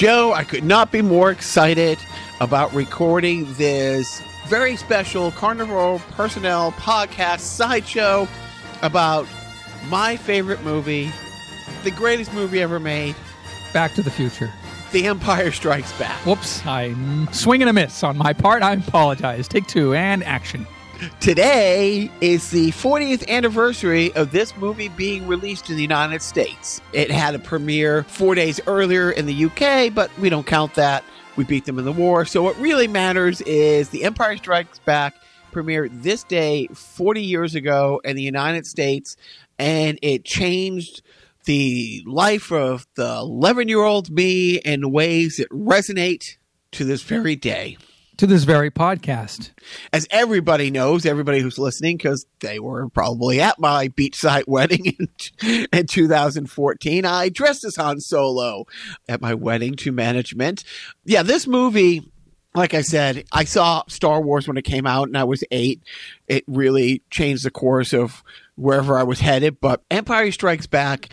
Joe, I could not be more excited about recording this very special Carnival Personnel podcast sideshow about my favorite movie, the greatest movie ever made, Back to the Future. The Empire Strikes Back. Whoops, I swing and a miss on my part. I apologize. Take two and action. Today is the 40th anniversary of this movie being released in the United States. It had a premiere four days earlier in the UK, but we don't count that. We beat them in the war. So what really matters is The Empire Strikes Back premiered this day 40 years ago in the United States, and it changed the life of the 11 year old me in ways that resonate to this very day To this very podcast. as everybody knows, everybody who's listening, because they were probably at my beachside wedding in, in 2014, I dressed as Han Solo at my wedding to management. Yeah, this movie, like I said, I saw Star Wars when it came out and I was eight. It really changed the course of wherever I was headed. But Empire Strikes Back,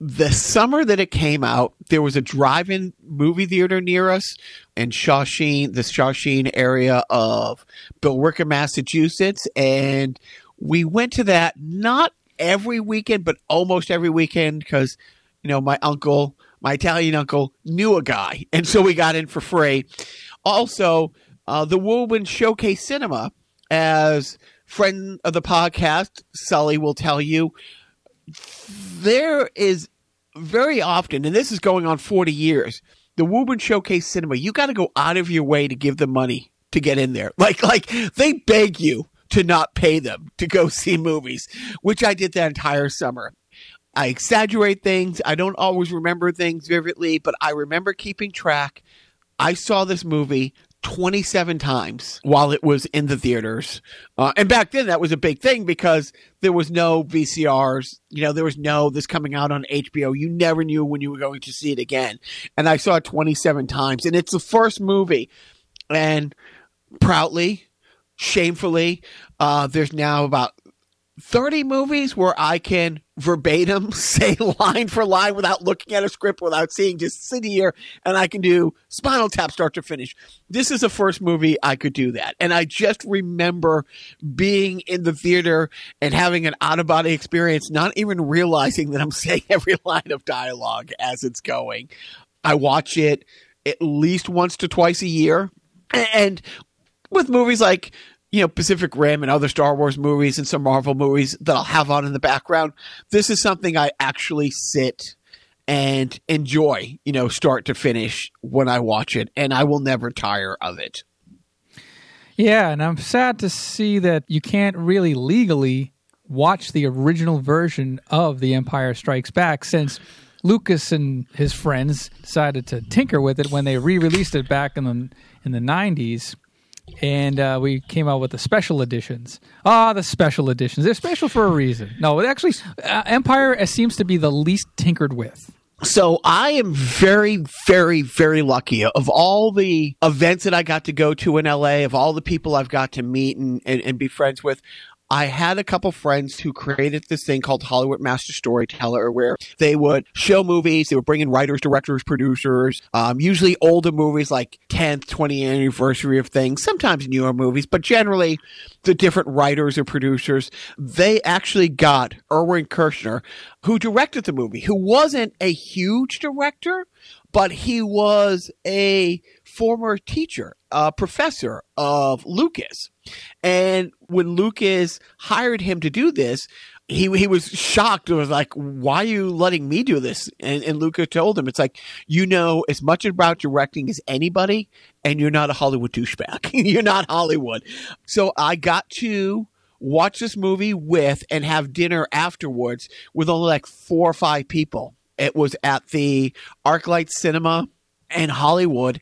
the summer that it came out, there was a drive-in movie theater near us in Shawsheen, the Shawsheen area of Billerica, Massachusetts, and we went to that not every weekend, but almost every weekend because you know my uncle, my Italian uncle, knew a guy, and so we got in for free. Also, uh, the Woburn Showcase Cinema, as friend of the podcast, Sully will tell you, there is very often, and this is going on 40 years, the Woburn Showcase Cinema, you got to go out of your way to give them money to get in there. Like, like they beg you to not pay them to go see movies, which I did that entire summer. I exaggerate things. I don't always remember things vividly, but I remember keeping track. I saw this movie 27 times while it was in the theaters. Uh, and back then, that was a big thing because there was no VCRs. You know, there was no this coming out on HBO. You never knew when you were going to see it again. And I saw it 27 times. And it's the first movie. And proudly, shamefully, uh, there's now about 30 movies where I can verbatim say line for line without looking at a script, without seeing, just sit here and I can do Spinal Tap start to finish. This is the first movie I could do that. And I just remember being in the theater and having an out of body experience, not even realizing that I'm saying every line of dialogue as it's going. I watch it at least once to twice a year. And with movies like you know, Pacific Rim and other Star Wars movies and some Marvel movies that I'll have on in the background. This is something I actually sit and enjoy, you know, start to finish when I watch it, and I will never tire of it. Yeah, and I'm sad to see that you can't really legally watch the original version of The Empire Strikes Back since Lucas and his friends decided to tinker with it when they re-released it back in the in the 90s and uh, we came out with the special editions. Ah, the special editions. They're special for a reason. No, it actually, uh, Empire seems to be the least tinkered with. So I am very, very, very lucky. Of all the events that I got to go to in LA, of all the people I've got to meet and, and, and be friends with, I had a couple friends who created this thing called Hollywood Master Storyteller, where they would show movies. They would bring in writers, directors, producers, um, usually older movies like 10th, 20th anniversary of things, sometimes newer movies, but generally the different writers or producers. They actually got Irvin Kershner, who directed the movie, who wasn't a huge director, but he was a former teacher, professor of Lucas. And when Lucas hired him to do this, he he was shocked. It was like, "Why are you letting me do this?" And, and Lucas told him, "It's like you know as much about directing as anybody, and you're not a Hollywood douchebag. you're not Hollywood." So I got to watch this movie with and have dinner afterwards with only like four or five people. It was at the ArcLight Cinema in Hollywood,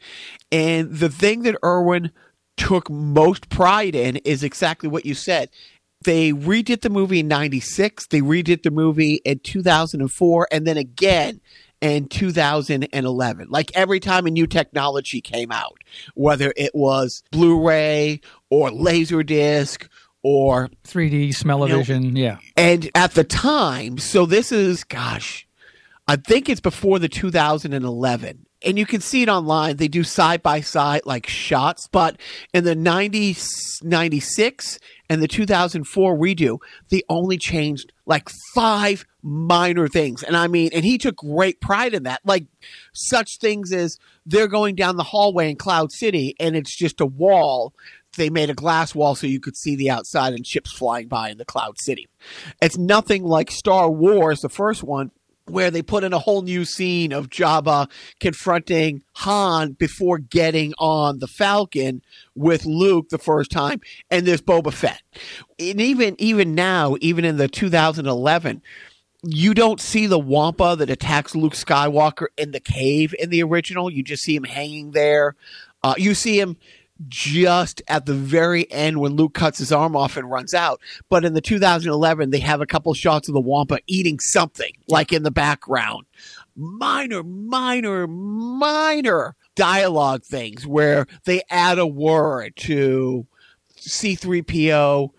and the thing that Irvin took most pride in is exactly what you said. They redid the movie in 96, they redid the movie in 2004, and then again in 2011. Like every time a new technology came out, whether it was Blu ray or Laserdisc or 3D, smell-o-vision, yeah. and at the time, so this is, gosh, I think it's before the 2011. And you can see it online. They do side by side like shots, but in the 90, 96 and the 2004 redo, they only changed like five minor things. And I mean, and he took great pride in that. Like such things as they're going down the hallway in Cloud City and it's just a wall. They made a glass wall so you could see the outside and ships flying by in the Cloud City. It's nothing like Star Wars, the first one, where they put in a whole new scene of Jabba confronting Han before getting on the Falcon with Luke the first time, and there's Boba Fett. And even even now, even in the 2011, you don't see the Wampa that attacks Luke Skywalker in the cave in the original. You just see him hanging there. Uh, you see him just at the very end when Luke cuts his arm off and runs out. But in the 2011, they have a couple shots of the Wampa eating something like in the background. Minor, minor, minor dialogue things where they add a word to C3PO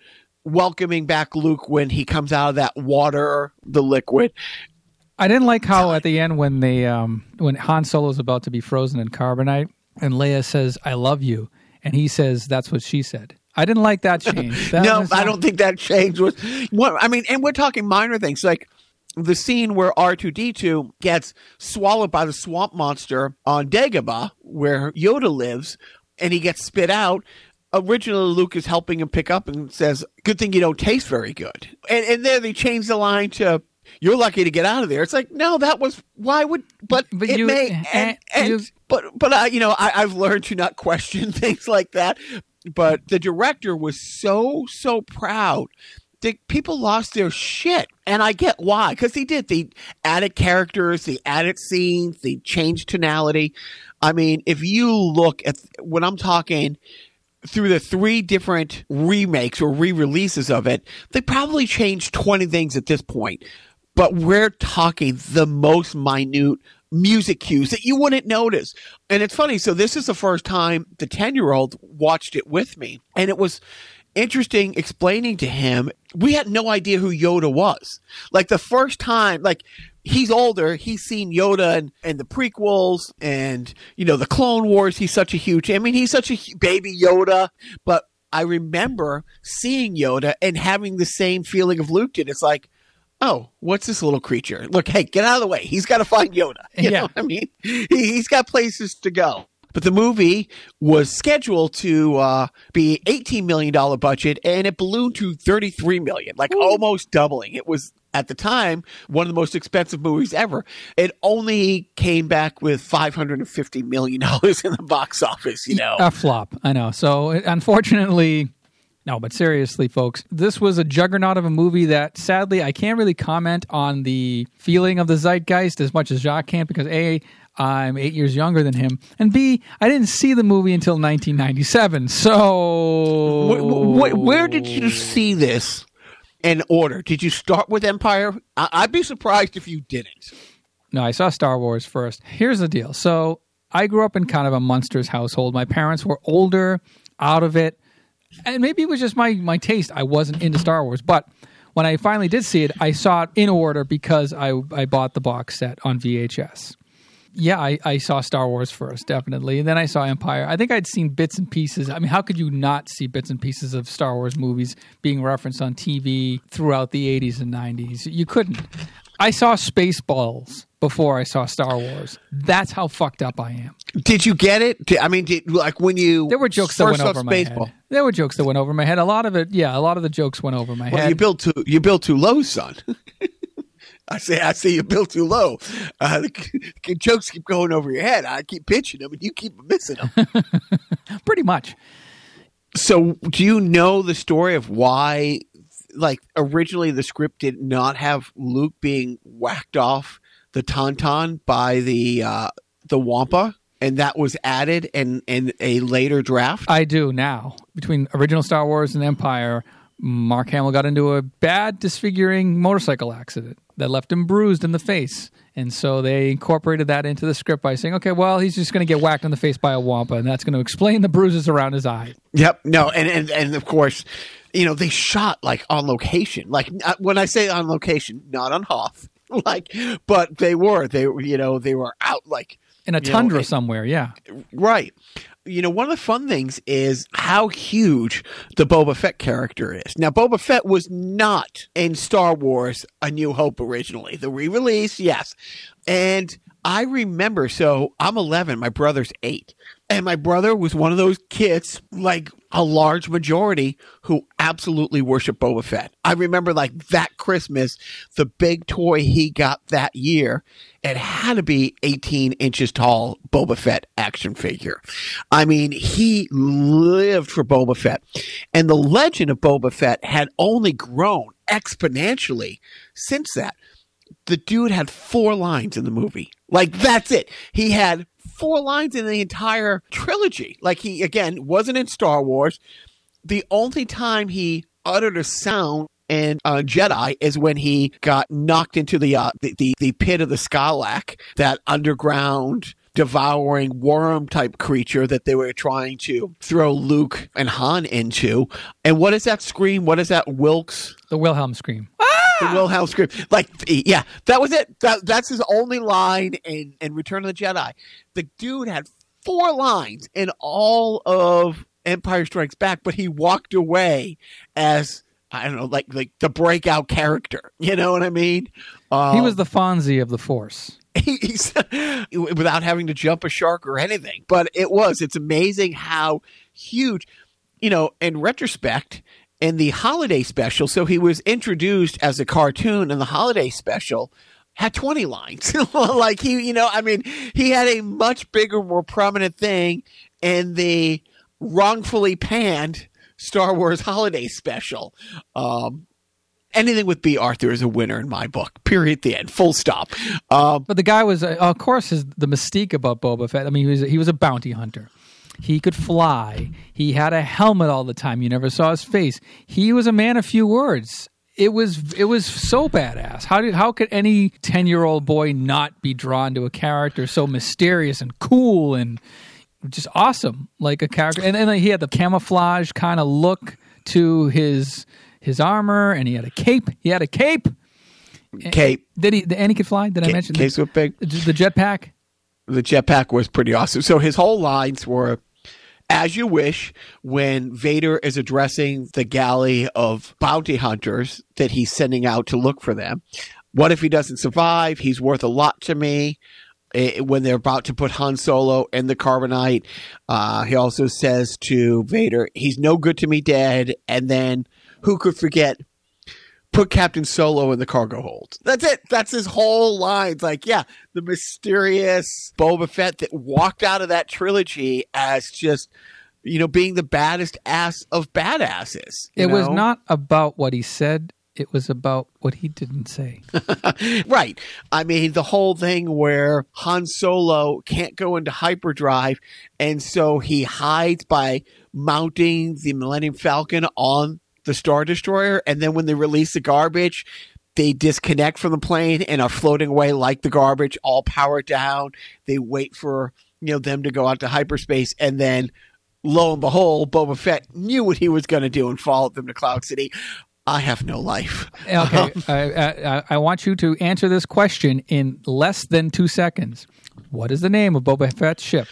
welcoming back Luke when he comes out of that water, the liquid. I didn't like how at the end when they um when Han Solo is about to be frozen in carbonite and Leia says I love you and he says that's what she said. I didn't like that change. That no, I don't think that change was. I mean, and we're talking minor things like the scene where R two D two gets swallowed by the swamp monster on Dagobah, where Yoda lives, and he gets spit out. Originally, Luke is helping him pick up and says, "Good thing you don't taste very good." And and there they change the line to. You're lucky to get out of there. It's like no, that was why would but, But it you- may and- and, and you- but but I, you know I, I've learned to not question things like that. But the director was so so proud that people lost their shit, and I get why because they did. They added characters, they added scenes, they changed tonality. I mean, if you look at when I'm talking through the three different remakes or re-releases of it, they probably changed 20 things at this point. But we're talking the most minute music cues that you wouldn't notice. And it's funny. So this is the first time the 10 year old watched it with me. And it was interesting explaining to him. We had no idea who Yoda was. Like the first time, like he's older. He's seen Yoda and, and the prequels and, you know, the Clone Wars. He's such a huge, I mean, he's such a baby Yoda, but I remember seeing Yoda and having the same feeling of Luke did. It's like, oh, what's this little creature? Look, hey, get out of the way. He's got to find Yoda. You Yeah. know what I mean? He, he's got places to go. But the movie was scheduled to uh, be $18 million budget and it ballooned to 33 million, like almost doubling. It was at the time one of the most expensive movies ever. It only came back with $550 million in the box office, you know. a flop. I know. So unfortunately, no. But seriously, folks, this was a juggernaut of a movie that sadly I can't really comment on the feeling of the zeitgeist as much as Jacques can because a I'm eight years younger than him, and B I didn't see the movie until 1997. So Wh- wh- where did you see this in order? Did you start with Empire? I- I'd be surprised if you didn't. No, I saw Star Wars first. Here's the deal. So I grew up in kind of a monster's household. My parents were older, out of it, and maybe it was just my my taste. I wasn't into Star Wars, but when I finally did see it, I saw it in order because I I bought the box set on VHS. Yeah, I, I saw Star Wars first, definitely. And then I saw Empire. I think I'd seen bits and pieces. I mean, how could you not see bits and pieces of Star Wars movies being referenced on TV throughout the 80s and 90s? You couldn't. I saw Spaceballs before I saw Star Wars. That's how fucked up I am. Did you get it? Did- I mean, did, like when you There were jokes that went over my Spaceball. head. There were jokes that went over my head. A lot of it, yeah, a lot of the jokes went over my Well, head. you built too you built too low, son. I say I say you built too low. Uh, the, the jokes keep going over your head. I keep pitching them, and you keep missing them. Pretty much. so, do you know the story of why? Like originally, the script did not have Luke being whacked off the tauntaun by the uh, the Wampa, and that was added in in a later draft. I do now. Between original Star Wars and Empire, Mark Hamill got into a bad, disfiguring motorcycle accident that left him bruised in the face. And so they incorporated that into the script by saying, okay, well, he's just going to get whacked in the face by a wampa, and that's going to explain the bruises around his eye. Yep. No, and, and and of course, you know they shot like on location. Like uh, when I say on location, not on Hoth. Like, but they were they were you know they were out like in a know, tundra it- somewhere. Yeah, Right. You know, one of the fun things is how huge the Boba Fett character is. Now, Boba Fett was not in Star Wars A New Hope originally. The re release, yes. And I remember, so I'm 11, my brother's eight. And my brother was one of those kids, like a large majority, who absolutely worship Boba Fett. I remember, like, that Christmas, the big toy he got that year, it had to be 18 inches tall Boba Fett action figure. I mean, he lived for Boba Fett. And the legend of Boba Fett had only grown exponentially since that the dude had four lines in the movie. Like that's it. He had four lines in the entire trilogy. Like he again wasn't in Star Wars. The only time he uttered a sound in uh, Jedi is when he got knocked into the, uh, the the the pit of the Sarlacc, that underground devouring worm type creature that they were trying to throw Luke and Han into. And what is that scream? What is that Wilkes? the Wilhelm scream. The Wilhelm scream. Like, yeah, that was it. That, that's his only line in, in Return of the Jedi. The dude had four lines in all of Empire Strikes Back, but he walked away as I don't know, like like the breakout character. You know what I mean? Um, he was the Fonzie of the Force. he's without having to jump a shark or anything. But it was. It's amazing how huge. You know, in retrospect, in the holiday special, so he was introduced as a cartoon in the holiday special. Had 20 lines. like he, you know, I mean, he had a much bigger, more prominent thing in the wrongfully panned Star Wars holiday special. Um, anything with Bea Arthur is a winner in my book. Period. The end. Full stop. Um, But the guy was, uh, of course, his, the mystique about Boba Fett. I mean, he was he was a bounty hunter. He could fly. He had a helmet all the time. You never saw his face. He was a man of few words. It was it was so badass. How did how could any ten year old boy not be drawn to a character so mysterious and cool and just awesome like a character? And then he had the camouflage kind of look to his his armor, and he had a cape. He had a cape. Cape. Did he? And he could fly. Did I mention the, Case with big. the jetpack? The jetpack was pretty awesome. So his whole lines were, "As you wish." When Vader is addressing the galley of bounty hunters that he's sending out to look for them, what if he doesn't survive? He's worth a lot to me. Eh, When they're about to put Han Solo in the carbonite, uh, he also says to Vader, "He's no good to me dead." And then, who could forget? Put Captain Solo in the cargo hold. That's it. That's his whole line. It's like, yeah, the mysterious Boba Fett that walked out of that trilogy as just, you know, being the baddest ass of badasses. It was not about what he said. It was about what he didn't say. right. I mean, the whole thing where Han Solo can't go into hyperdrive, and so he hides by mounting the Millennium Falcon on the Star Destroyer, and then when they release the garbage, they disconnect from the plane and are floating away like the garbage, all powered down. They wait for you know them to go out to hyperspace, and then lo and behold, Boba Fett knew what he was going to do and followed them to Cloud City. I have no life. Okay, I, I, I want you to answer this question in less than two seconds. What is the name of Boba Fett's ship?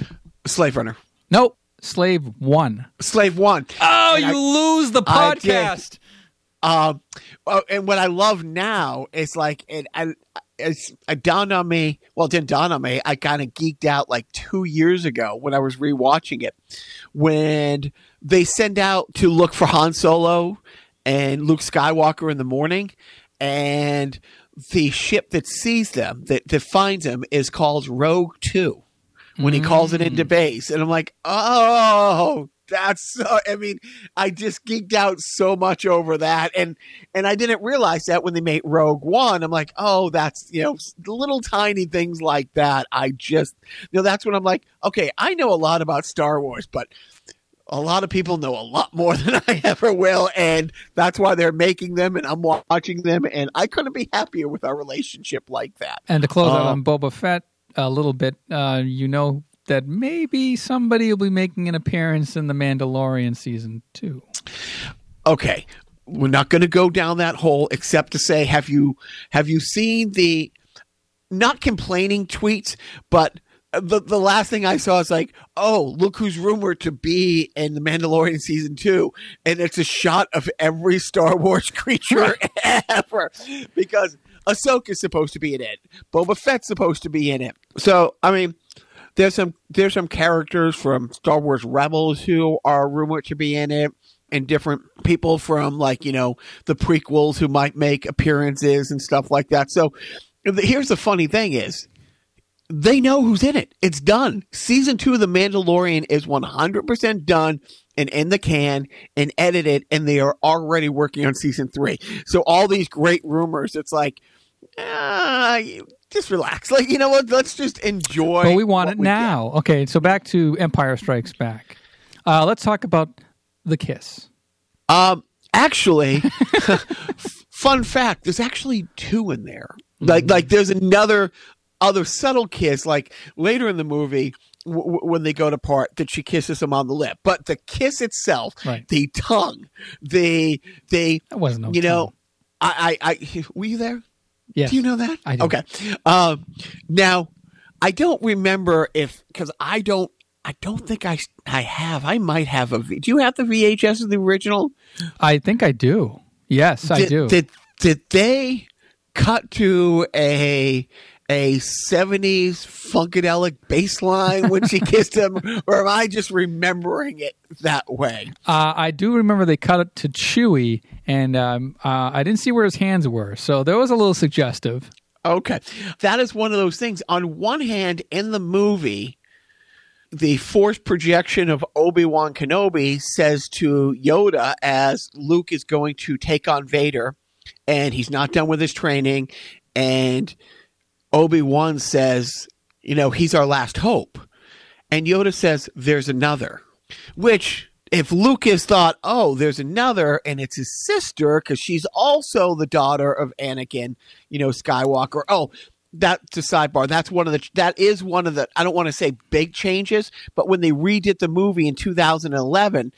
Slave Runner. Nope, Slave One. Slave One. Oh, And you I- lose the podcast. Um, oh, and what I love now is like it. I, it's it dawned on me. Well, it didn't dawn on me. I kind of geeked out like two years ago when I was rewatching it, when they send out to look for Han Solo and Luke Skywalker in the morning, and the ship that sees them that that finds them is called Rogue Two. When he calls it into base, and I'm like, oh, that's so, I mean, I just geeked out so much over that, and and I didn't realize that when they made Rogue One. I'm like, oh, that's you know, little tiny things like that. I just, you know, that's when I'm like, okay, I know a lot about Star Wars, but a lot of people know a lot more than I ever will, and that's why they're making them, and I'm watching them, and I couldn't be happier with our relationship like that. And to close out Uh, on Boba Fett a little bit, uh, you know that maybe somebody will be making an appearance in the Mandalorian season two. okay. We're not going to go down that hole except to say have you have you seen the not complaining tweets but the the last thing I saw is like, oh, look who's rumored to be in the Mandalorian season two, and it's a shot of every Star Wars creature ever. Because Ahsoka's supposed to be in it, Boba Fett's supposed to be in it. So I mean, there's some there's some characters from Star Wars Rebels who are rumored to be in it. And different people from like you know the prequels who might make appearances and stuff like that. So here's the funny thing is they know who's in it. It's done. Season two of The Mandalorian is 100% done and in the can and edited, and they are already working on season three. So all these great rumors, it's like, uh, just relax. Like, you know what? Let's just enjoy. But we want it now. Get. Okay, so back to Empire Strikes Back. Uh, let's talk about the kiss. Um, actually, fun fact: there's actually two in there. Like, like there's another other subtle kiss, like later in the movie w- when they go to part, that she kisses him on the lip. But the kiss itself, right. the tongue, the the that wasn't no you tongue. know, I, I I were you there? Yes. Do you know that? I do. Okay. Um, now, I don't remember if because I don't. I don't think I I have. I might have a. V- do you have the VHS of the original? I think I do. Yes, did, I do. Did did they cut to a a 70s funkadelic bass line when she kissed him, or am I just remembering it that way? Uh, I do remember they cut it to Chewie, and um, uh, I didn't see where his hands were, so that was a little suggestive. Okay. That is one of those things. On one hand, in the movie, the force projection of Obi-Wan Kenobi says to Yoda as Luke is going to take on Vader and he's not done with his training and Obi-Wan says, you know, he's our last hope. And Yoda says there's another, which if Lucas thought, oh, there's another, and it's his sister because she's also the daughter of Anakin, you know, Skywalker. Oh, that's a sidebar. That's one of the that is one of the I don't want to say big changes, but when they redid the movie in 2011,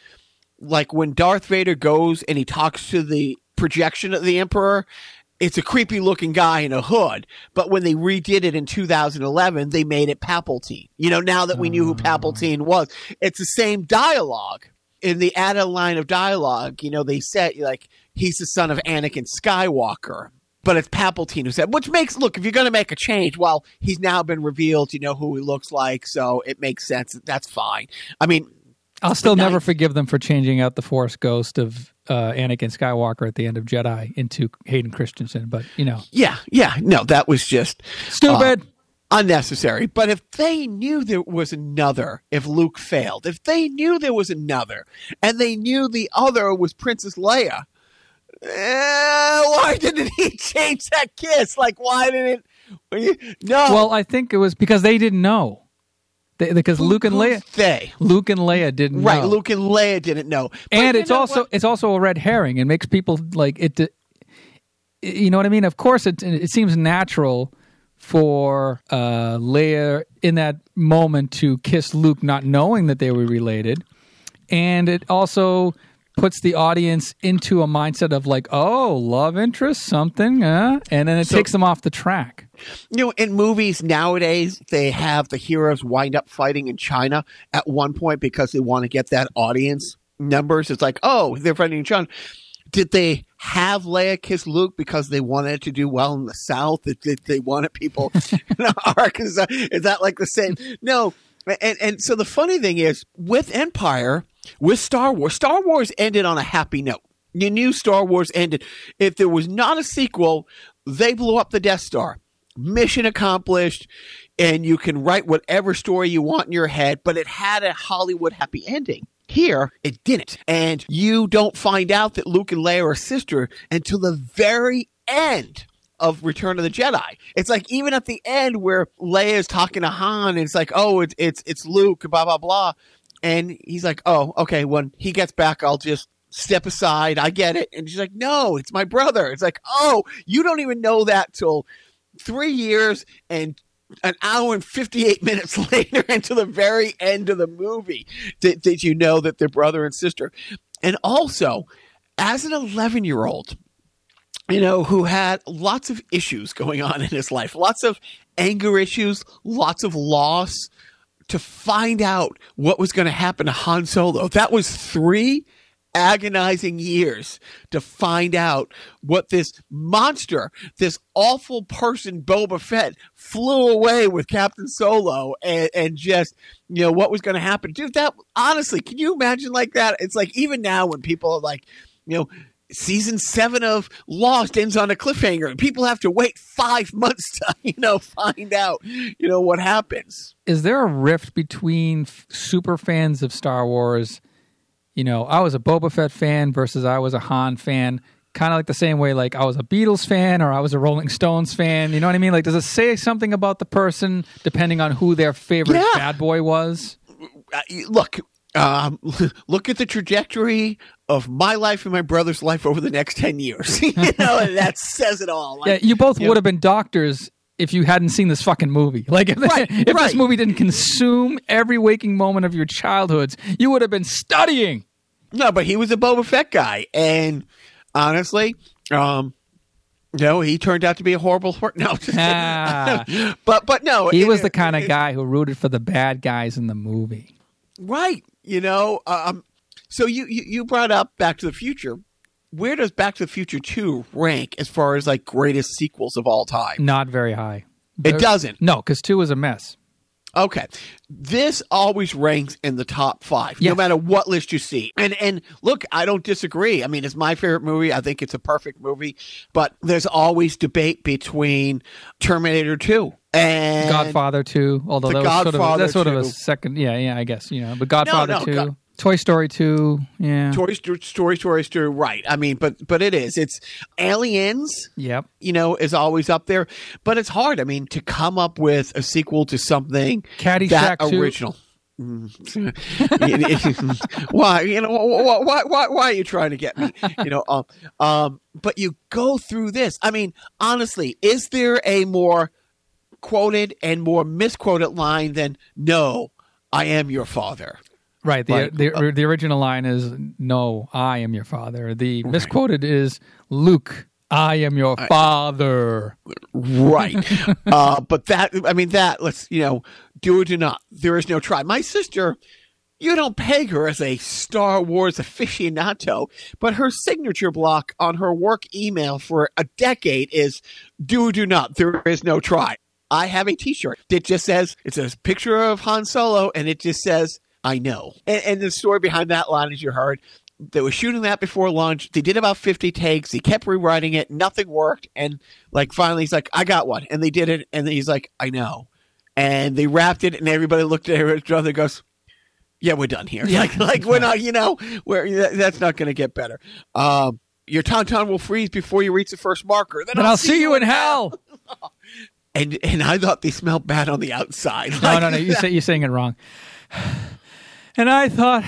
like when Darth Vader goes and he talks to the projection of the Emperor, it's a creepy looking guy in a hood. But when they redid it in 2011, they made it Palpatine. You know, now that we knew who Palpatine was, it's the same dialogue. In the added line of dialogue, you know, they said like he's the son of Anakin Skywalker, but it's Palpatine who said, which makes look if you're going to make a change, well, he's now been revealed. You know who he looks like, so it makes sense. That's fine. I mean, I'll still never forgive them for changing out the Force ghost of uh, Anakin Skywalker at the end of Jedi into Hayden Christensen, but you know, yeah, yeah, no, that was just stupid. Uh, unnecessary. But if they knew there was another, if Luke failed, if they knew there was another, and they knew the other was Princess Leia, eh, why didn't he change that kiss? Like, why didn't? No. Well, I think it was because they didn't know. They, because Luke and Leia, they Luke and Leia didn't know. right? know. Luke and Leia didn't know, But and it's also what? it's also a red herring. It makes people like it. You know what I mean? Of course, it it seems natural for uh, Leia in that moment to kiss Luke, not knowing that they were related, and it also puts the audience into a mindset of like, oh, love interest, something, uh? and then it So- takes them off the track. you know, in movies nowadays, they have the heroes wind up fighting in China at one point because they want to get that audience numbers. It's like, oh, they're fighting in China. Did they have Leia kiss Luke because they wanted to do well in the South? Did, did they wanted people in Arkansas? Is that like the same? No. And, and so the funny thing is, with Empire, with Star Wars, Star Wars ended on a happy note. You knew Star Wars ended. If there was not a sequel, they blew up the Death Star. Mission accomplished, and you can write whatever story you want in your head, but it had a Hollywood happy ending. Here, it didn't. And you don't find out that Luke and Leia are sister until the very end of Return of the Jedi. It's like even at the end where Leia is talking to Han, and it's like, oh, it's it's it's Luke, blah blah blah, and he's like, oh, okay, when he gets back, I'll just step aside. I get it, and she's like, no, it's my brother. It's like, oh, you don't even know that till three years and an hour and 58 minutes later into the very end of the movie did, did you know that they're brother and sister and also as an 11 year old you know, who had lots of issues going on in his life, lots of anger issues, lots of loss, to find out what was going to happen to Han Solo. That was three agonizing years to find out what this monster, this awful person, Boba Fett, flew away with Captain Solo and, and just, you know, what was going to happen. Dude, that honestly, can you imagine like that? It's like even now when people are like, you know, season seven of Lost ends on a cliffhanger, and people have to wait five months to, you know, find out, you know, what happens. Is there a rift between f- super fans of Star Wars? You know, I was a Boba Fett fan versus I was a Han fan. Kind of like the same way, like I was a Beatles fan or I was a Rolling Stones fan. You know what I mean? Like, does it say something about the person depending on who their favorite Yeah. bad boy was? uh, look, um, look at the trajectory of my life and my brother's life over the next 10 years. you know, and that says it all. Like, Yeah, you both would have been doctors if you hadn't seen this fucking movie. Like if, Right, if right. this movie didn't consume every waking moment of your childhoods, you would have been studying. No, but he was a Boba Fett guy. And honestly, um, no, he turned out to be a horrible. Hor- no. Ah. but but no, He it- was the it- kind of guy who rooted for the bad guys in the movie. right? You know, um, so you, you you brought up Back to the Future. Where does Back to the Future Two rank as far as like greatest sequels of all time? Not very high. It doesn't. No, because two is a mess. Okay. This always ranks in the top five, no matter what list you see. And and look, I don't disagree. I mean, it's my favorite movie. I think it's a perfect movie. But there's always debate between Terminator 2 and Godfather two, although that was sort of that's sort of a second. Yeah, yeah, I guess you know. But Godfather no, two, God- Toy Story two, yeah, Toy Story, Story, Story, Story. Right. I mean, but but it is. It's Aliens. yep. You know, is always up there, but it's hard. I mean, to come up with a sequel to something Caddyshack that original. Why you know why, why why why are you trying to get me you know um um but you go through this i mean honestly is there a more quoted and more misquoted line than no i am your father Right. The Like, the, the original line is "No, I am your father." The misquoted is "Luke, I am your father." right uh but that i mean that let's you know do or do not there is no try my sister you don't peg her as a Star Wars aficionado, but her signature block on her work email for a decade is do or do not. There is no try. I have a t shirt that just says, it's a picture of Han Solo, and it just says, I know. And, and the story behind that line, as you heard, they were shooting that before lunch. They did about 50 takes. He kept rewriting it. Nothing worked. And like finally, he's like, I got one. And they did it. And he's like, I know. And they wrapped it, and everybody looked at each other and goes, yeah, we're done here. Yeah. Like, like we're not, you know, we're that's not going to get better. Um, your tauntaun will freeze before you reach the first marker. Then But I'll see you in hell. And and I thought they smelled bad on the outside. No, Like, no, no. You say you're saying it wrong. And I thought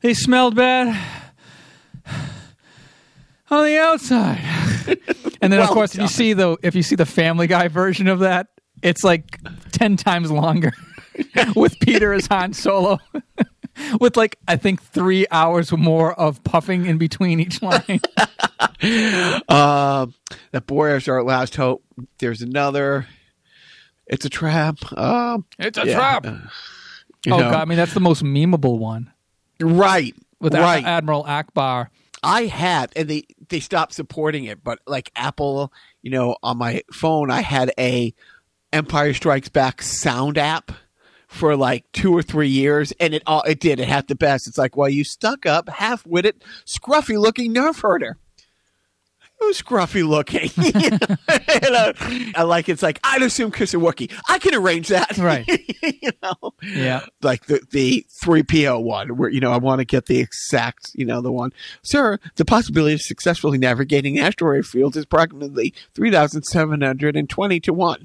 they smelled bad on the outside. And then, of Well course, if you see the if you see the Family Guy version of that, it's like ten times longer with Peter as Han Solo. With like I think three hours more of puffing in between each line. Um, that boy is our last hope. There's another. It's a trap. Um, It's a yeah, trap. You Oh know. god, I mean that's the most memeable one right, with right. Admiral Ackbar. I had, and they they stopped supporting it. But like Apple, you know, on my phone, I had a Empire Strikes Back sound app for like two or three years, and it all it did. It had the best. It's like, well, you stuck up, half witted, scruffy looking nerf herder. Who's scruffy looking? You know? And, uh, I like it's like I'd assume Wookie. I can arrange that, Right. you know, Yeah. like the the three PO one where you know I want to get the exact you know the one. Sir, the possibility of successfully navigating asteroid fields is approximately three thousand seven hundred and twenty to one.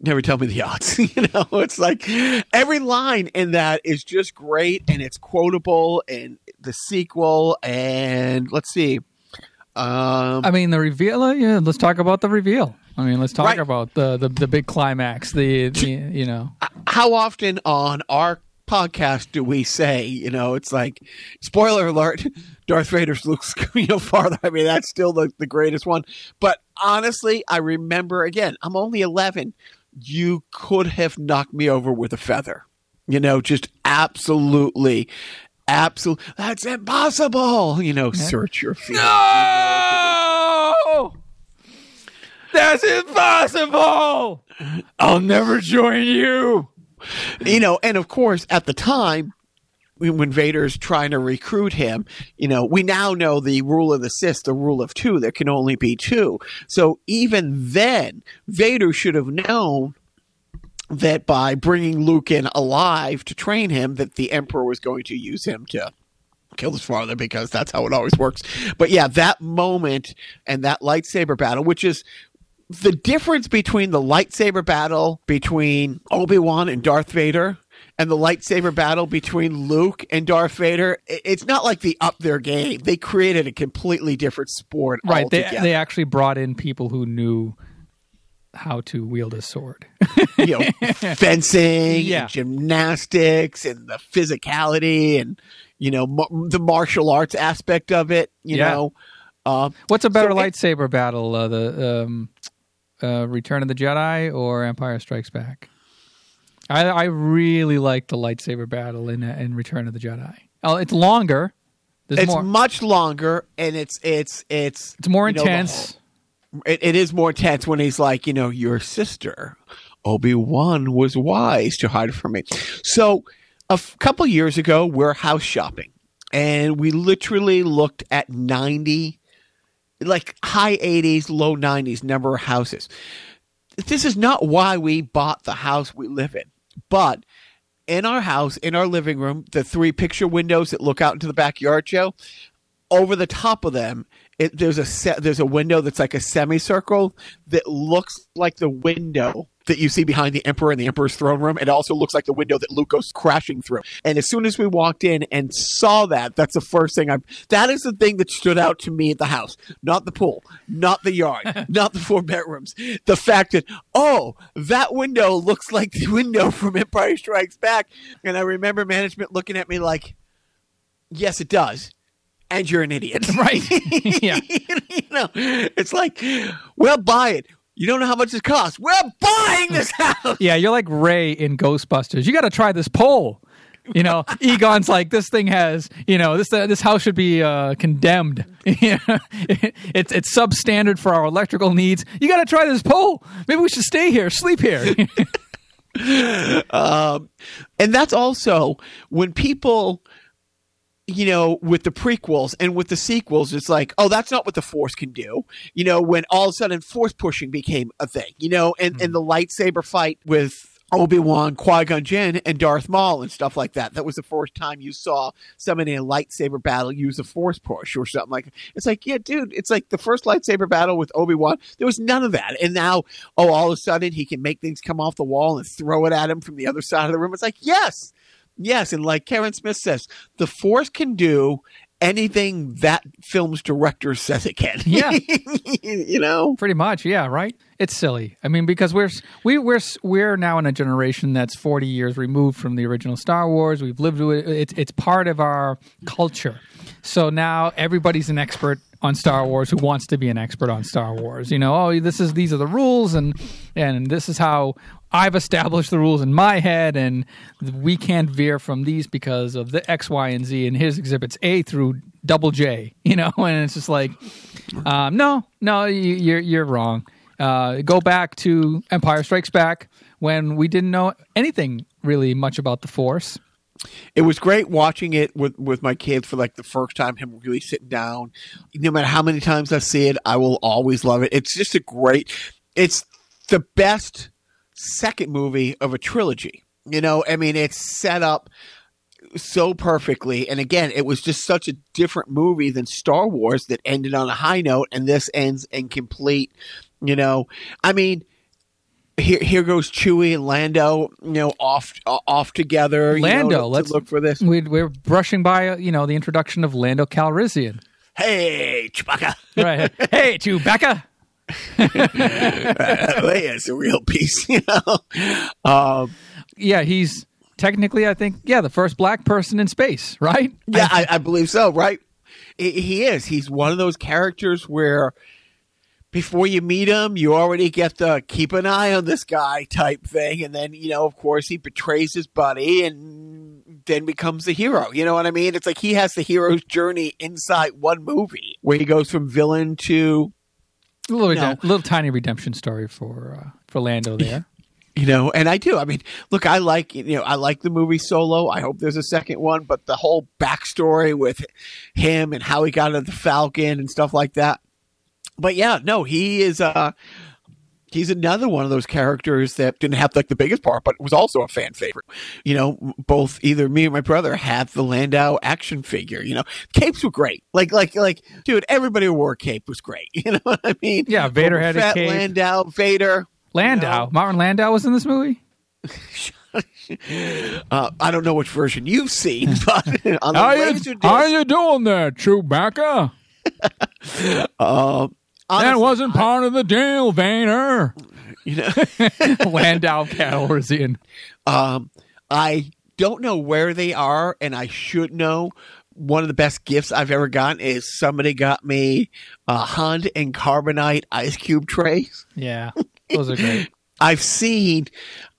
Never tell me the odds. you know, it's like every line in that is just great and it's quotable and the sequel and let's see. Um I mean, the reveal. uh, Yeah, let's talk about the reveal. I mean, let's talk Right. about the, the the big climax. The, the you know, how often on our podcast do we say? You know, it's like spoiler alert: Darth Vader's Luke's you know farther. I mean, that's still the the greatest one. But honestly, I remember again. I'm only 11. You could have knocked me over with a feather. You know, just absolutely, absolutely. That's impossible. You know, search your feet. No! That's impossible! I'll never join you. you know, and of course, at the time, when Vader's trying to recruit him, you know, we now know the rule of the Sith, the rule of two. There can only be two. So even then, Vader should have known that by bringing Luke in alive to train him, that the Emperor was going to use him to kill his father because that's how it always works. But yeah, that moment and that lightsaber battle, which is the difference between the lightsaber battle between Obi-Wan and Darth Vader and the lightsaber battle between Luke and Darth Vader, it's not like they up their game. They created a completely different sport Right. They, they actually brought in people who knew how to wield a sword. you know, fencing, Yeah. and gymnastics, and the physicality, and you know, ma- the martial arts aspect of it. You Yeah. know, uh, What's a better So it- lightsaber battle? Uh, the um, uh, Return of the Jedi or Empire Strikes Back? I, I really like the lightsaber battle in uh, in Return of the Jedi. Oh, it's longer. There's it's more. much longer, and it's it's it's It's more you know, intense. It, it is more tense when he's like, you know, your sister, Obi Wan, was wise to hide from me. So, a f- couple years ago, we're house shopping, and we literally looked at ninety, like high eighties, low nineties number of houses. This is not why we bought the house we live in, but in our house, in our living room, the three picture windows that look out into the backyard, Joe, over the top of them, it, there's a se- there's a window that's like a semicircle that looks like the window that you see behind the emperor in the emperor's throne room. It also looks like the window that Luke goes crashing through. And as soon as we walked in and saw that, that's the first thing I. That is the thing that stood out to me at the house, not the pool, not the yard, not the four bedrooms. The fact that oh, that window looks like the window from Empire Strikes Back. And I remember management looking at me like, yes, it does. And you're an idiot. Right. yeah. you know, it's like, we'll buy it. You don't know how much it costs. We're buying this house. Yeah, you're like Ray in Ghostbusters. You got to try this pole. You know, Egon's like this thing has. You know, this uh, this house should be uh, condemned. it's it's substandard for our electrical needs. You got to try this pole. Maybe we should stay here, sleep here. Um, and that's also when people, you know, with the prequels and with the sequels, it's like, oh, that's not what the Force can do. You know, when all of a sudden Force pushing became a thing, you know, and, and hmm. the lightsaber fight with Obi Wan, Qui Gon Jinn, and Darth Maul and stuff like that. That was the first time you saw someone in a lightsaber battle use a Force push or something like. It's like, yeah, dude, it's like the first lightsaber battle with Obi Wan. There was none of that, and now, oh, all of a sudden he can make things come off the wall and throw it at him from the other side of the room. It's like, yes, yes, and like Karen Smith says, the Force can do anything that film's director says it can. Yeah. you know. Pretty much, yeah, right. It's silly. I mean, because we're we we're we're now in a generation that's forty years removed from the original Star Wars. We've lived with it. It's it's part of our culture. So now everybody's an expert on Star Wars who wants to be an expert on Star Wars. You know, oh, this is these are the rules, and and this is how I've established the rules in my head, and we can't veer from these because of the X, Y, and Z. And here's exhibits A through double J. You know, and it's just like, um, no, no, you, you're you're wrong. Uh, go back to Empire Strikes Back when we didn't know anything really much about the Force. it was great watching it with with my kids for like the first time him really sitting down no matter how many times i see it i will always love it it's just a great it's the best second movie of a trilogy you know i mean it's set up so perfectly and again it was just such a different movie than star wars that ended on a high note and this ends in complete, you know i mean here, here goes Chewie and Lando, you know, off off together. you know, Lando, to- to let's- look for this. We, we're brushing by, you know, the introduction of Lando Calrissian. Hey, Chewbacca, Right. hey, Chewbacca. it's a real piece, you know. Um, Yeah, he's technically, I think, yeah, the first black person in space, right? Yeah, I, I believe so. Right? He- He is. He's one of those characters where before you meet him, you already get the keep an eye on this guy type thing, and then you know, of course, he betrays his buddy and then becomes the hero. You know what I mean? It's like he has the hero's journey inside one movie where he goes from villain to A little, No. redem- little tiny redemption story for uh, for Lando there. you know and i do i mean look i like you know i like the movie solo i hope there's a second one but the whole backstory with him and how he got into the falcon and stuff like that but yeah no he is uh he's another one of those characters that didn't have like the biggest part but was also a fan favorite you know both either me or my brother had the landau action figure you know capes were great like like like dude everybody who wore a cape was great you know what i mean Yeah, Vader had a Fett, cape. landau vader Landau, No. Martin Landau was in this movie. Uh, I don't know which version you've seen, but on the How you, Laserdisc, how are you doing there, Chewbacca? Uh, That wasn't part of the deal, Vader. you know, Landau Calrissian. um, I don't know where they are, and I should know. One of the best gifts I've ever gotten is somebody got me a Han and Carbonite ice cube trays. Yeah, those are great. I've seen,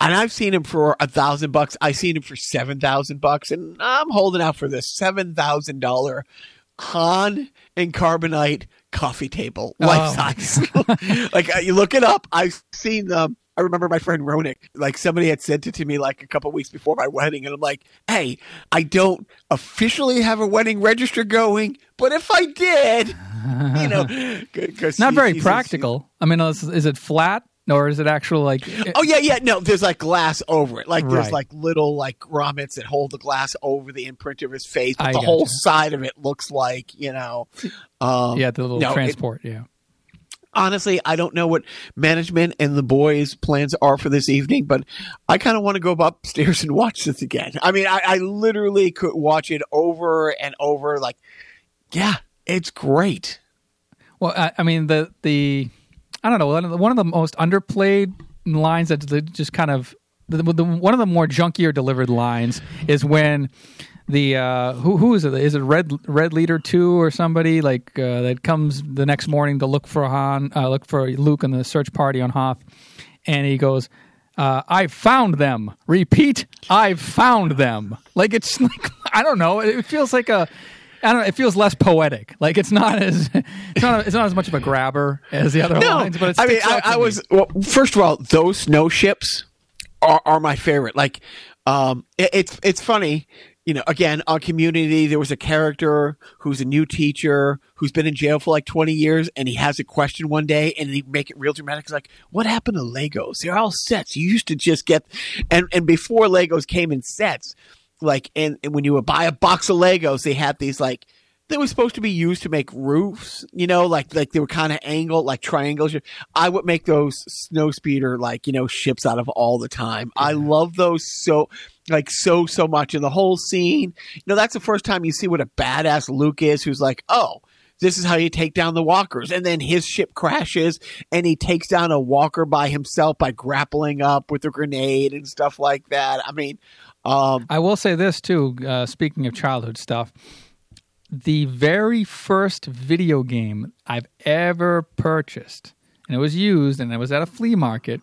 and I've seen him for a thousand bucks. I've seen him for seven thousand bucks, and I'm holding out for this seven thousand dollar Han and Carbonite coffee table, Oh, life size. like uh, you look it up. I've seen them. I remember my friend Ronick, like somebody had sent it to me like a couple weeks before my wedding, and I'm like, "Hey, I don't officially have a wedding register going, but if I did, you know, Not very practical. I mean, is, is it flat or is it actual like? Oh yeah, yeah. No, there's like glass over it. Like there's Right. like little like grommets that hold the glass over the imprint of his face, but I the whole side of it looks like you know. Um, yeah, the little no, it- transport. yeah. honestly, I don't know what management and the boys' plans are for this evening, but I kind of want to go upstairs and watch this again. I mean, I, I literally could watch it over and over. Like, yeah, it's great. Well, I, I mean the the I don't know one of the, one of the most underplayed lines that just kind of the, the one of the more junkier delivered lines is when the uh, who who is it? Is it Red Red Leader two or somebody like uh, that comes the next morning to look for Han, uh, look for Luke and the search party on Hoth, and he goes. Uh, I found them. Repeat, I've found them. Like it's like I don't know. It feels like a I don't know. It feels less poetic. Like it's not as it's not it's not as much of a grabber as the other lines. But I mean, I, I me. was well. First of all, those snow ships are, are my favorite. Like, um, it, it's it's funny. You know, again, on Community, there was a character who's a new teacher who's been in jail for like twenty years, and he has a question one day, and he make it real dramatic. He's like, "What happened to Legos? They're all sets. You used to just get," and and before Legos came in sets, like, and, and when you would buy a box of Legos, they had these like they were supposed to be used to make roofs, you know, like like they were kind of angled, like triangles. I would make those snow speeder like you know ships out of all the time. I love those so like so so much, and the whole scene. You know, that's the first time you see what a badass Luke is, who's like, oh. This is how you take down the walkers. And then his ship crashes and he takes down a walker by himself by grappling up with a grenade and stuff like that. I mean, um, I will say this too. Uh, speaking of childhood stuff, the very first video game I've ever purchased, and it was used, and it was at a flea market,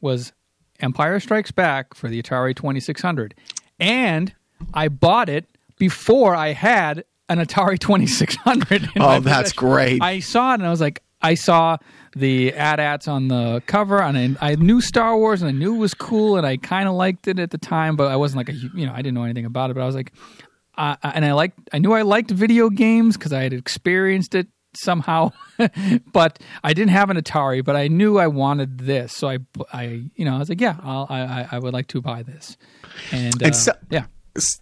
was Empire Strikes Back for the Atari Twenty Six Hundred, and I bought it before I had an Atari Twenty Six Hundred. Oh, that's great. I saw it and I was like, I saw the AT-ATs on the cover, and I, I knew Star Wars, and I knew it was cool, and I kind of liked it at the time, but I wasn't like a you know I didn't know anything about it, but I was like, uh, and I liked I knew I liked video games because I had experienced it somehow, but I didn't have an Atari, but I knew I wanted this, so I I you know I was like, yeah, I'll, I I- would like to buy this, and, uh, And so- yeah.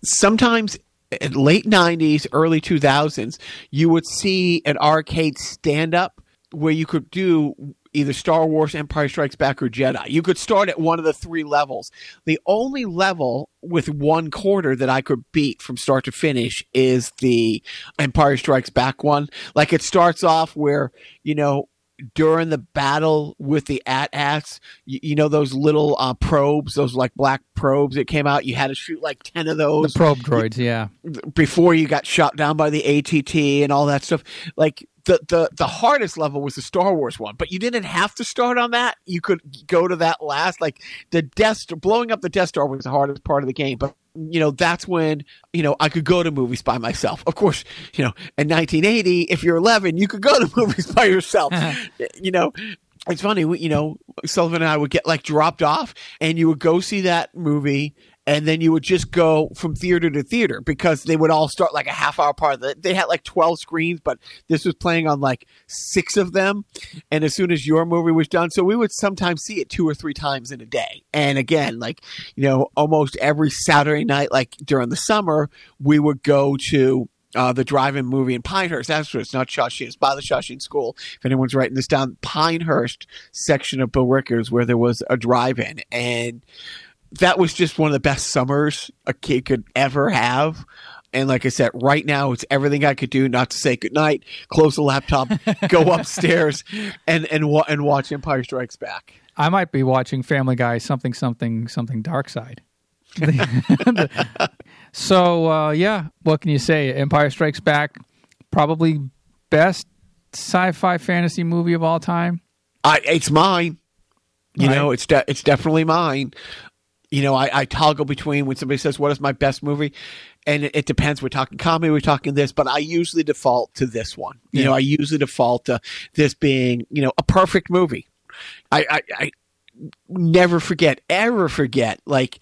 sometimes in late 90s early 2000s you would see an arcade stand up where you could do either Star Wars Empire Strikes Back or Jedi. You could start at one of the three levels. The only level with one quarter that I could beat from start to finish is the Empire Strikes Back one. Like it starts off where you know during the battle with the AT-ATs, you, you know those little uh, probes, those like black probes that came out. You had to shoot like ten of those. The probe droids, yeah. before you got shot down by the AT-AT and all that stuff. Like the the the hardest level was the Star Wars one, but you didn't have to start on that. You could go to that last. Like the Death Star, blowing up the Death Star was the hardest part of the game, but. You know, that's when, you know, I could go to movies by myself. Of course, you know, in 1980, if you're 11, you could go to movies by yourself. you know, it's funny, you know, Sullivan and I would get like dropped off and you would go see that movie and then you would just go from theater to theater because they would all start like a half hour part of. They had like 12 screens, but this was playing on like six of them. And as soon as your movie was done, so we would sometimes see it two or three times in a day. And again, like, you know, almost every Saturday night, like during the summer, we would go to uh, the drive-in movie in Pinehurst. That's what it's not Shawsheen. It's by the Shawsheen School. If anyone's writing this down, Pinehurst section of Billerica's where there was a drive-in, and that was just one of the best summers a kid could ever have. And like I said, right now it's everything I could do not to say goodnight, close the laptop, go upstairs, and and wa- and watch Empire Strikes Back. I might be watching Family Guy something something something dark side. so uh, yeah, what can you say? Empire Strikes Back, probably best sci-fi fantasy movie of all time. I it's mine. You Right. know, it's de- it's definitely mine. You know, I, I toggle between when somebody says what is my best movie, and it, it depends. We're talking comedy, we're talking this, but I usually default to this one. You Yeah. know, I usually default to this being you know a perfect movie. I, I I never forget, ever forget, like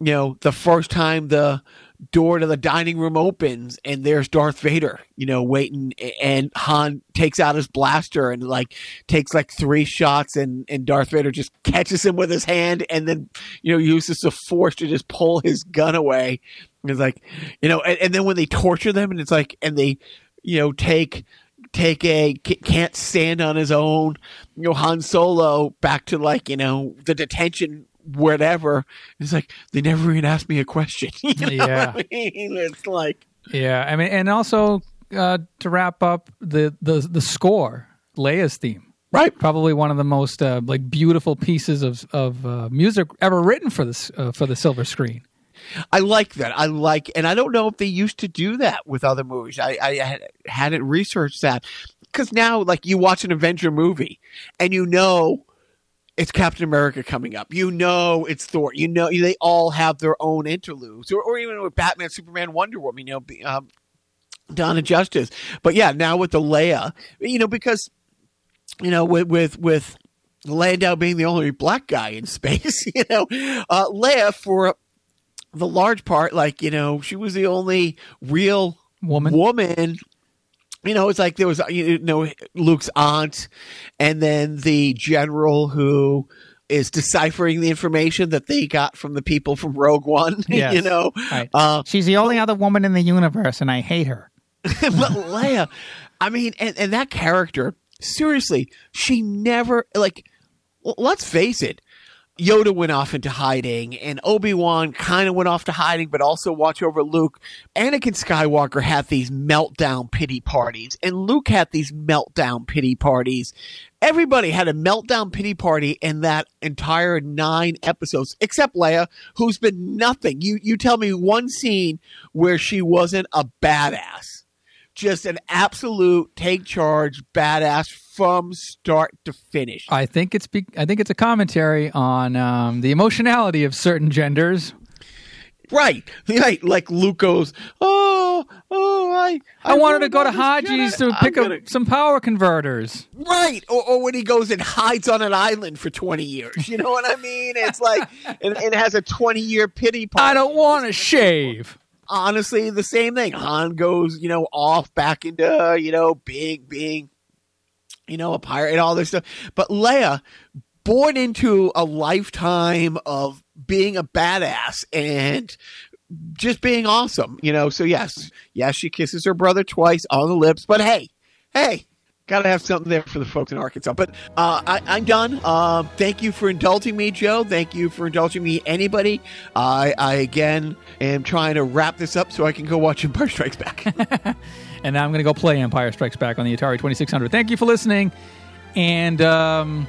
you know the first time the door to the dining room opens and there's Darth Vader, you know, waiting and Han takes out his blaster and like takes like three shots and and Darth Vader just catches him with his hand and then you know uses the force to just pull his gun away. And it's like, you know, and, and then when they torture them and it's like and they you know take take a can't stand on his own, you know, Han Solo back to like, you know, the detention whatever. It's like they never even asked me a question. You know Yeah. I mean? It's like Yeah, I mean, and also uh, to wrap up the the the score, Leia's theme. right. Probably one of the most uh, like beautiful pieces of of uh, music ever written for this uh, for the silver screen. I like that. I like, and I don't know if they used to do that with other movies. I, I hadn't researched that because now, like, you watch an Avenger movie and you know it's Captain America coming up. You know it's Thor. You know they all have their own interludes, or, or even with Batman, Superman, Wonder Woman. You know, um, of Justice. But yeah, now with the Leia, you know, because you know, with with with Landau being the only black guy in space, you know, uh, Leia for the large part, like you know, she was the only real Woman. woman. You know, it's like there was you know Luke's aunt, and then the general who is deciphering the information that they got from the people from Rogue One. Yes. you know, Right. uh, She's the only other woman in the universe, and I hate her. but Leia, I mean, and, and that character, seriously, she never like. Let's face it. Yoda went off into hiding, and Obi Wan kind of went off to hiding, but also watch over Luke. Anakin Skywalker had these meltdown pity parties, and Luke had these meltdown pity parties. Everybody had a meltdown pity party in that entire nine episodes, except Leia, who's been nothing. You you tell me one scene where she wasn't a badass just an absolute take charge badass from start to finish. I think it's be- I think it's a commentary on um, the emotionality of certain genders. right, right. Like Luke goes, oh, oh, I, I, wanted to go to Haji's to pick gonna-" up some power converters. Right, or, or when he goes and hides on an island for twenty years. You know what I mean? It's like, and, and it has a twenty-year pity party. I don't want to shave. Honestly the same thing. Han goes, you know, off back into, you know, being being, you know, a pirate and all this stuff. But Leia, born into a lifetime of being a badass and just being awesome, you know. So yes, yes, she kisses her brother twice on the lips. But hey, hey. Gotta have something there for the folks in Arkansas. But uh, I, am done. Uh, thank you for indulging me, Joe. Thank you for indulging me, anybody. I, I again am trying to wrap this up so I can go watch Empire Strikes Back. and now I'm going to go play Empire Strikes Back on the Atari 2600. Thank you for listening. And. Um,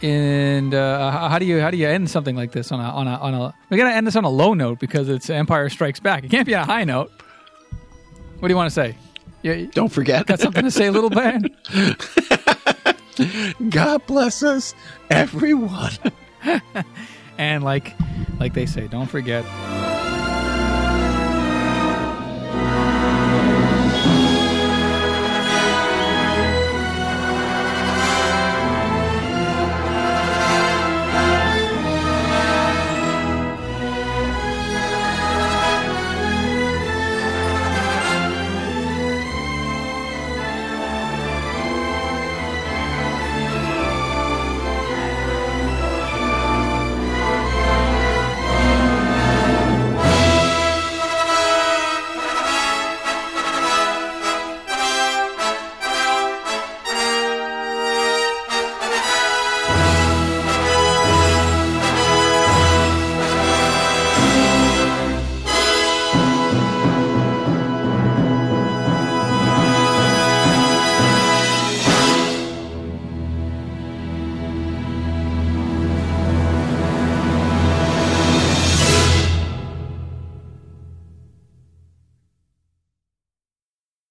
and uh, how do you how do you end something like this on a on a on a we gotta end this on a low note because it's Empire Strikes Back. It can't be on a high note. What do you want to say? Yeah, don't forget. Got something to say, little man? God bless us, everyone. and like, like they say, don't forget.